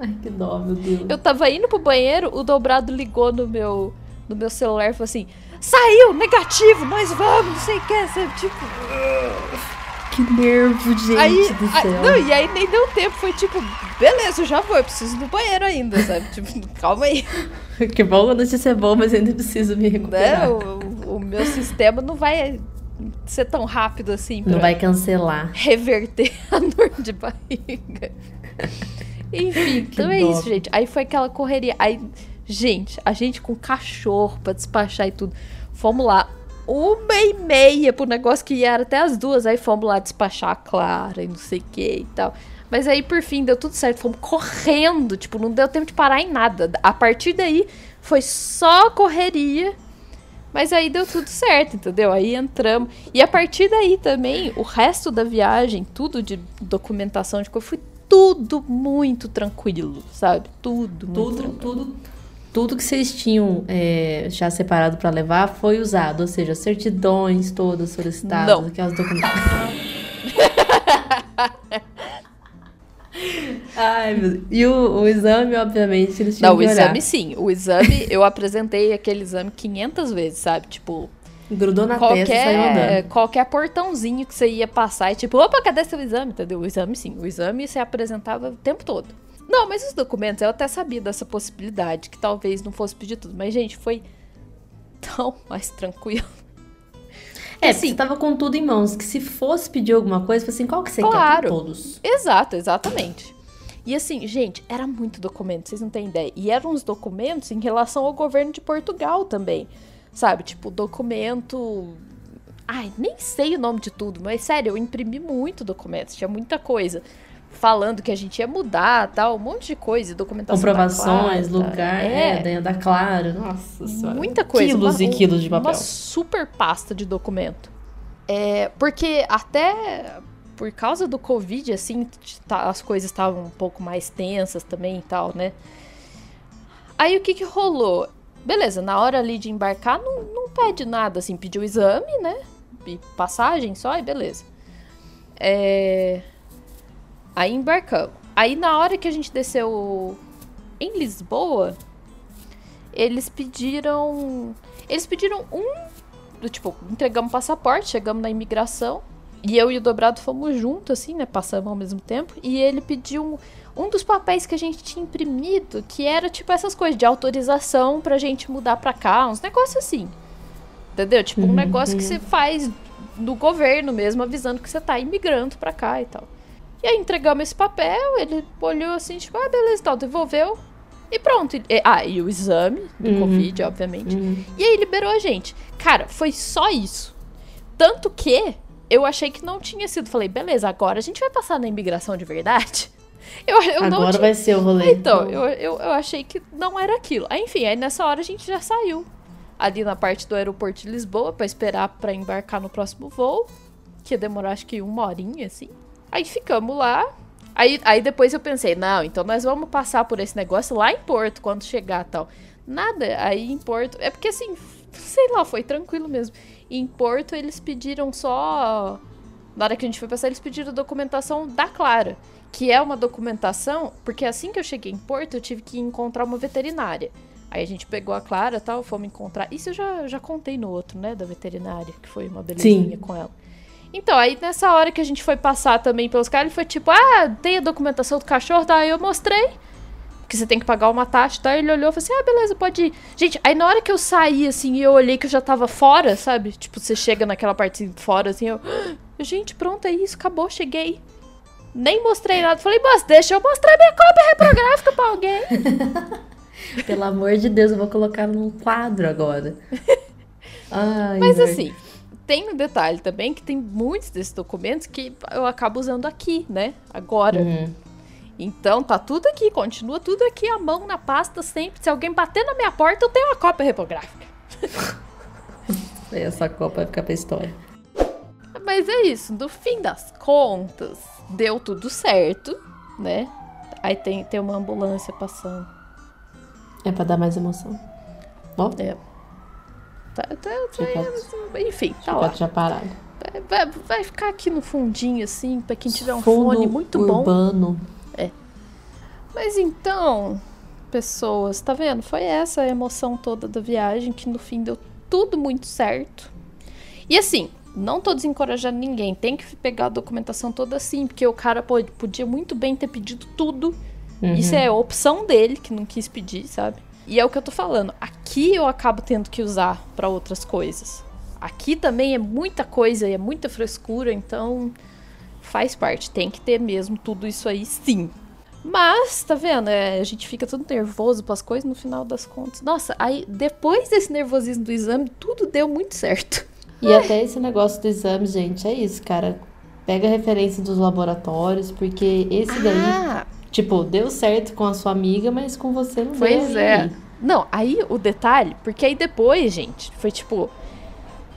Ai, que dó, meu Deus. Eu tava indo pro banheiro, o dobrado ligou no meu, no meu celular e falou assim: saiu, negativo, nós vamos, não sei o que? Tipo. Que nervo, gente Aí, do céu. não, e aí nem deu tempo, foi tipo, beleza, eu já vou, eu preciso do banheiro ainda, sabe? Tipo, calma aí. Que bom, a notícia é boa, mas ainda preciso me né? recuperar. O, o meu sistema não vai ser tão rápido assim Não vai cancelar. reverter a dor de barriga. Enfim, então é dó. isso, gente. Aí foi aquela correria. Aí, gente, a gente com cachorro pra despachar e tudo. Fomos lá. Uma e meia pro negócio que era até as duas. Aí fomos lá despachar a Clara e não sei o que e tal. Mas aí, por fim, deu tudo certo. Fomos correndo. Tipo, não deu tempo de parar em nada. A partir daí, foi só correria. Mas aí deu tudo certo, entendeu? Aí entramos. E a partir daí também, o resto da viagem, tudo de documentação de coisa, foi tudo muito tranquilo, sabe? Tudo, muito Tudo, tranquilo. tudo, tudo que vocês tinham é, já separado pra levar foi usado, ou seja, certidões todas solicitadas, Não. aquelas documentações. Ai, meu Deus. E o, o exame, obviamente, eles tinham Não, o que olhar. exame sim. O exame, eu apresentei aquele exame 500 vezes, sabe? Tipo, Grudou na testa e saiu qualquer, andando. qualquer portãozinho que você ia passar e tipo, opa, cadê seu exame? Entendeu? O exame sim. O exame você apresentava o tempo todo. Não, mas os documentos, eu até sabia dessa possibilidade, que talvez não fosse pedir tudo. Mas, gente, foi tão mais tranquilo. É, assim- você tava com tudo em mãos, que se fosse pedir alguma coisa, assim, qual que você Claro. quer todos? Exato, exatamente. E assim, gente, era muito documento, vocês não têm ideia. E eram uns documentos em relação ao governo de Portugal também. Sabe? Tipo, documento. Ai, nem sei o nome de tudo, mas sério, eu imprimi muito documentos, tinha muita coisa. Falando que a gente ia mudar, tal, um monte de coisa, documentação. da Comprovações, Clara, lugar, é, é, da, da Claro. Nossa senhora. Muita coisa. Quilos uma- e quilos de papel. Uma super pasta de documento. É, porque até por causa do Covid, assim, tá- as coisas estavam um pouco mais tensas também e tal, né? Aí o que que rolou? Beleza, na hora ali de embarcar, não, não pede nada, assim, pediu o exame, né? E passagem só e beleza. É... Aí embarcamos. Aí na hora que a gente desceu em Lisboa, eles pediram. Eles pediram um. do Tipo, entregamos passaporte, chegamos na imigração. E eu e o dobrado fomos juntos, assim, né? Passamos ao mesmo tempo. E ele pediu um, um dos papéis que a gente tinha imprimido, que era tipo essas coisas de autorização pra gente mudar pra cá, uns negócios assim. Entendeu? Tipo, um Uhum, negócio que uhum. você faz do governo mesmo, avisando que você tá imigrando pra cá e tal. E aí entregamos esse papel, ele olhou assim, tipo, ah, beleza, tal, devolveu. E pronto. E- ah, e o exame do Uhum. Covid, obviamente. Uhum. E aí liberou a gente. Cara, foi só isso. Tanto que eu achei que não tinha sido. Falei, beleza, agora a gente vai passar na imigração de verdade. Eu, eu Agora tinha. vai ser o rolê. Então, eu, eu, eu achei que não era aquilo. Aí, enfim, aí nessa hora a gente já saiu. Ali na parte do aeroporto de Lisboa, pra esperar pra embarcar no próximo voo. Que ia demorar acho que uma horinha, assim. Aí ficamos lá. Aí, aí depois eu pensei, não, então nós vamos passar por esse negócio lá em Porto, quando chegar tal. Nada, aí em Porto. É porque assim, sei lá, foi tranquilo mesmo. Em Porto eles pediram só. Na hora que a gente foi passar, eles pediram documentação da Clara. Que é uma documentação, porque assim que eu cheguei em Porto, eu tive que encontrar uma veterinária. Aí a gente pegou a Clara e tal, fomos encontrar. Isso eu já, já contei no outro, né? Da veterinária, que foi uma belezinha com ela. Então, aí nessa hora que a gente foi passar também pelos caras, ele foi tipo, ah, tem a documentação do cachorro, tá? Aí eu mostrei que você tem que pagar uma taxa, tá? Ele olhou e falou assim, ah, beleza, pode ir. Gente, aí na hora que eu saí, assim, e eu olhei que eu já tava fora, sabe? Tipo, você chega naquela parte fora, assim, eu... "Ah, Gente, pronto, é isso, acabou, cheguei. Nem mostrei nada. Falei, moça, deixa eu mostrar minha cópia reprográfica pra alguém. Pelo amor de Deus, eu vou colocar num quadro agora. Ai, Mas velho. assim, tem um detalhe também que tem muitos desses documentos que eu acabo usando aqui, né? Agora. Uhum. Então tá tudo aqui, continua tudo aqui, a mão na pasta sempre. Se alguém bater na minha porta, eu tenho uma cópia repográfica. Aí Essa copa vai ficar pra história. Mas é isso, no fim das contas, deu tudo certo, né? Aí tem, tem uma ambulância passando. É pra dar mais emoção. Ó, É. Tá, tá, tá- Chicote. enfim, tá lá. chicote já parado. Vai, vai- ficar aqui no fundinho, assim, pra quem tiver um Fundo fone muito bom. urbano. Mas então, pessoas, tá vendo? Foi essa a emoção toda da viagem, que no fim deu tudo muito certo. E assim, não tô desencorajando ninguém, tem que pegar a documentação toda assim, porque o cara pode- podia muito bem ter pedido tudo. Uhum. Isso é a opção dele, que não quis pedir, sabe? E é o que eu tô falando. Aqui eu acabo tendo que usar pra outras coisas. Aqui também é muita coisa e é muita frescura, então faz parte. Tem que ter mesmo tudo isso aí, sim. Mas, tá vendo? É, a gente fica todo nervoso pras coisas no final das contas. Nossa, aí depois desse nervosismo do exame, tudo deu muito certo. E até esse negócio do exame, gente, é isso, cara. Pega a referência dos laboratórios, porque esse daí, Ah, tipo, deu certo com a sua amiga, mas com você não Pois deu. e é. aí? Não, aí o detalhe, porque aí depois, gente, foi tipo.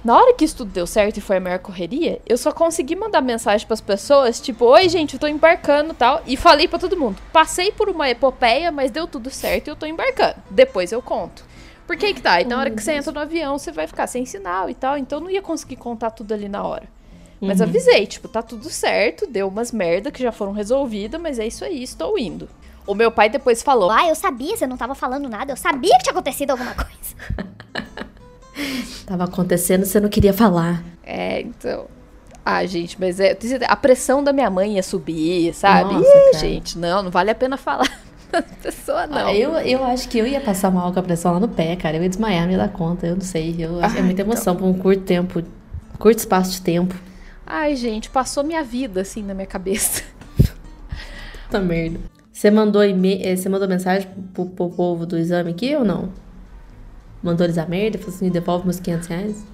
Na hora que isso tudo deu certo e foi a maior correria, eu só consegui mandar mensagem pras pessoas, tipo, oi, gente, eu tô embarcando e tal. E falei pra todo mundo: passei por uma epopeia, mas deu tudo certo e eu tô embarcando. Depois eu conto. Porque aí que tá, e na hora que você entra no avião, você vai ficar sem sinal e tal, então eu não ia conseguir contar tudo ali na hora. Mas Uhum. avisei, tipo, tá tudo certo, deu umas merda que já foram resolvidas, mas é isso aí, estou indo. O meu pai depois falou: Ah, eu sabia, você não tava falando nada. Eu sabia que tinha acontecido alguma coisa. Tava acontecendo, você não queria falar. É, então. Ah, gente, mas é. A pressão da minha mãe ia subir, sabe? Nossa, Ih, gente, não, não vale a pena falar pessoa, não. Ah, eu, eu acho que eu ia passar mal com a pressão lá no pé, cara. Eu ia desmaiar, não ia dar conta. Eu não sei. Eu é Ah, muita emoção por um curto tempo. Curto espaço de tempo. Ai, gente, passou minha vida assim na minha cabeça. Puta merda. Você mandou, e-mail, eh, você mandou mensagem pro, pro povo do exame aqui ou não? Mandou eles a merda? Falou assim, devolve meus 500 reais?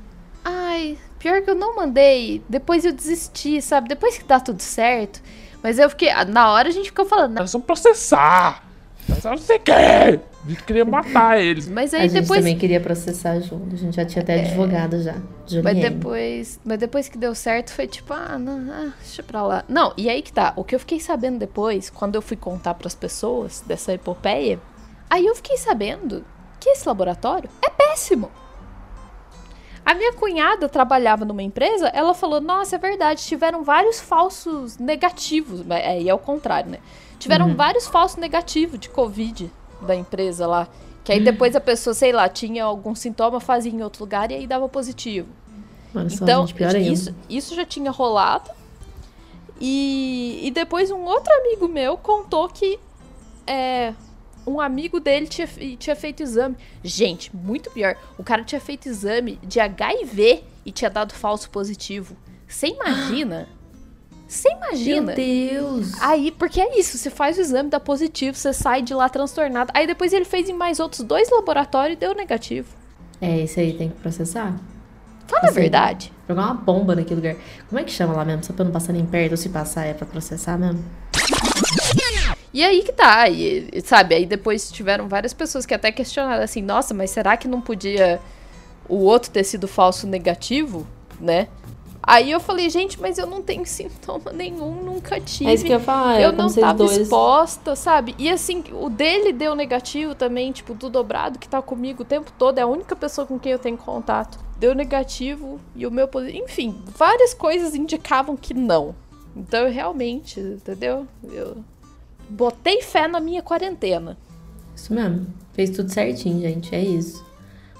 Ai, pior que eu não mandei. Depois eu desisti, sabe? Depois que dá tudo certo. Mas eu fiquei. Na hora a gente ficou falando. Nós vamos processar. Nós não sei o que. A gente queria matar eles. Mas A aí gente depois. também queria processar junto. A gente já tinha até advogado já. Mas depois, mas depois que deu certo, foi tipo, ah, não, ah, deixa pra lá. Não, e aí que tá. O que eu fiquei sabendo depois, quando eu fui contar pras pessoas dessa epopeia, aí eu fiquei sabendo que esse laboratório é péssimo. A minha cunhada trabalhava numa empresa, ela falou: Nossa, é verdade, tiveram vários falsos negativos. Mas Aí é o contrário, né? Tiveram vários falsos negativos de Covid da empresa lá. Que aí depois a pessoa, sei lá, tinha algum sintoma, fazia em outro lugar e aí dava positivo. Então, isso, isso já tinha rolado. E, e depois um outro amigo meu contou que é, um amigo dele tinha, tinha feito exame. Gente, muito pior. O cara tinha feito exame de HIV e tinha dado falso positivo. Você imagina? Você imagina? Meu Deus! Aí, porque é isso, você faz o exame, dá positivo, você sai de lá transtornado. Aí depois ele fez em mais outros dois laboratórios e deu negativo. É, isso aí tem que processar. Fala a Assim, verdade. Jogar uma bomba naquele lugar. Como é que chama lá mesmo? Só pra não passar nem perto ou se passar é pra processar mesmo? E aí que tá, e, sabe, aí depois tiveram várias pessoas que até questionaram assim, nossa, mas será que não podia o outro ter sido falso negativo, né? Aí eu falei, gente, mas eu não tenho sintoma nenhum, nunca tive. É isso que eu ia falar. eu é não tava dois. exposta, sabe? E assim, o dele deu negativo também, tipo, do dobrado que tá comigo o tempo todo, é a única pessoa com quem eu tenho contato. Deu negativo e o meu. Enfim, várias coisas indicavam que não. Então eu realmente, entendeu? Eu botei fé na minha quarentena. Isso mesmo. Fez tudo certinho, gente. É isso.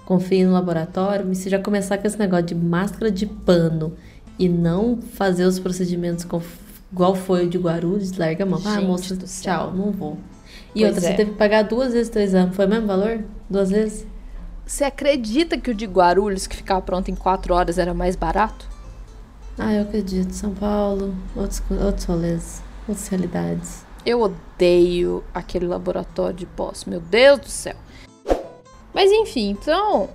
Confie no laboratório. E se já começar com esse negócio de máscara de pano e não fazer os procedimentos com- igual foi o de Guarulhos, larga a mão. Ah, Gente moça, do céu. tchau, não vou. E Pois outra, é. você teve que pagar duas vezes teu exame. Foi o mesmo valor? Duas vezes? Você acredita que o de Guarulhos, que ficava pronto em quatro horas, era mais barato? Ah, eu acredito. São Paulo, outros, outros rolês. Outras realidades. Eu odeio aquele laboratório de pós, meu Deus do céu. Mas enfim, então.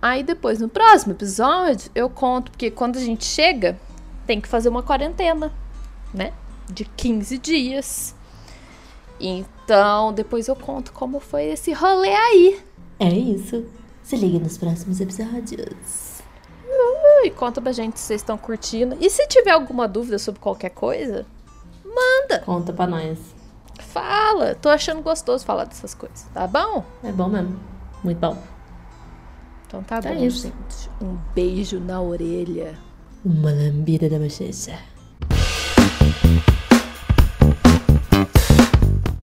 Aí depois, no próximo episódio, eu conto, porque quando a gente chega, tem que fazer uma quarentena, né? De 15 dias. Então, depois eu conto como foi esse rolê aí. É isso. Se liga nos próximos episódios. E conta pra gente se vocês estão curtindo. E se tiver alguma dúvida sobre qualquer coisa, manda, Conta pra nós. fala. Tô achando gostoso falar dessas coisas, tá bom? É bom mesmo. Muito bom. Então tá É bom, isso. gente. Um beijo na orelha. Uma lambida da bochecha.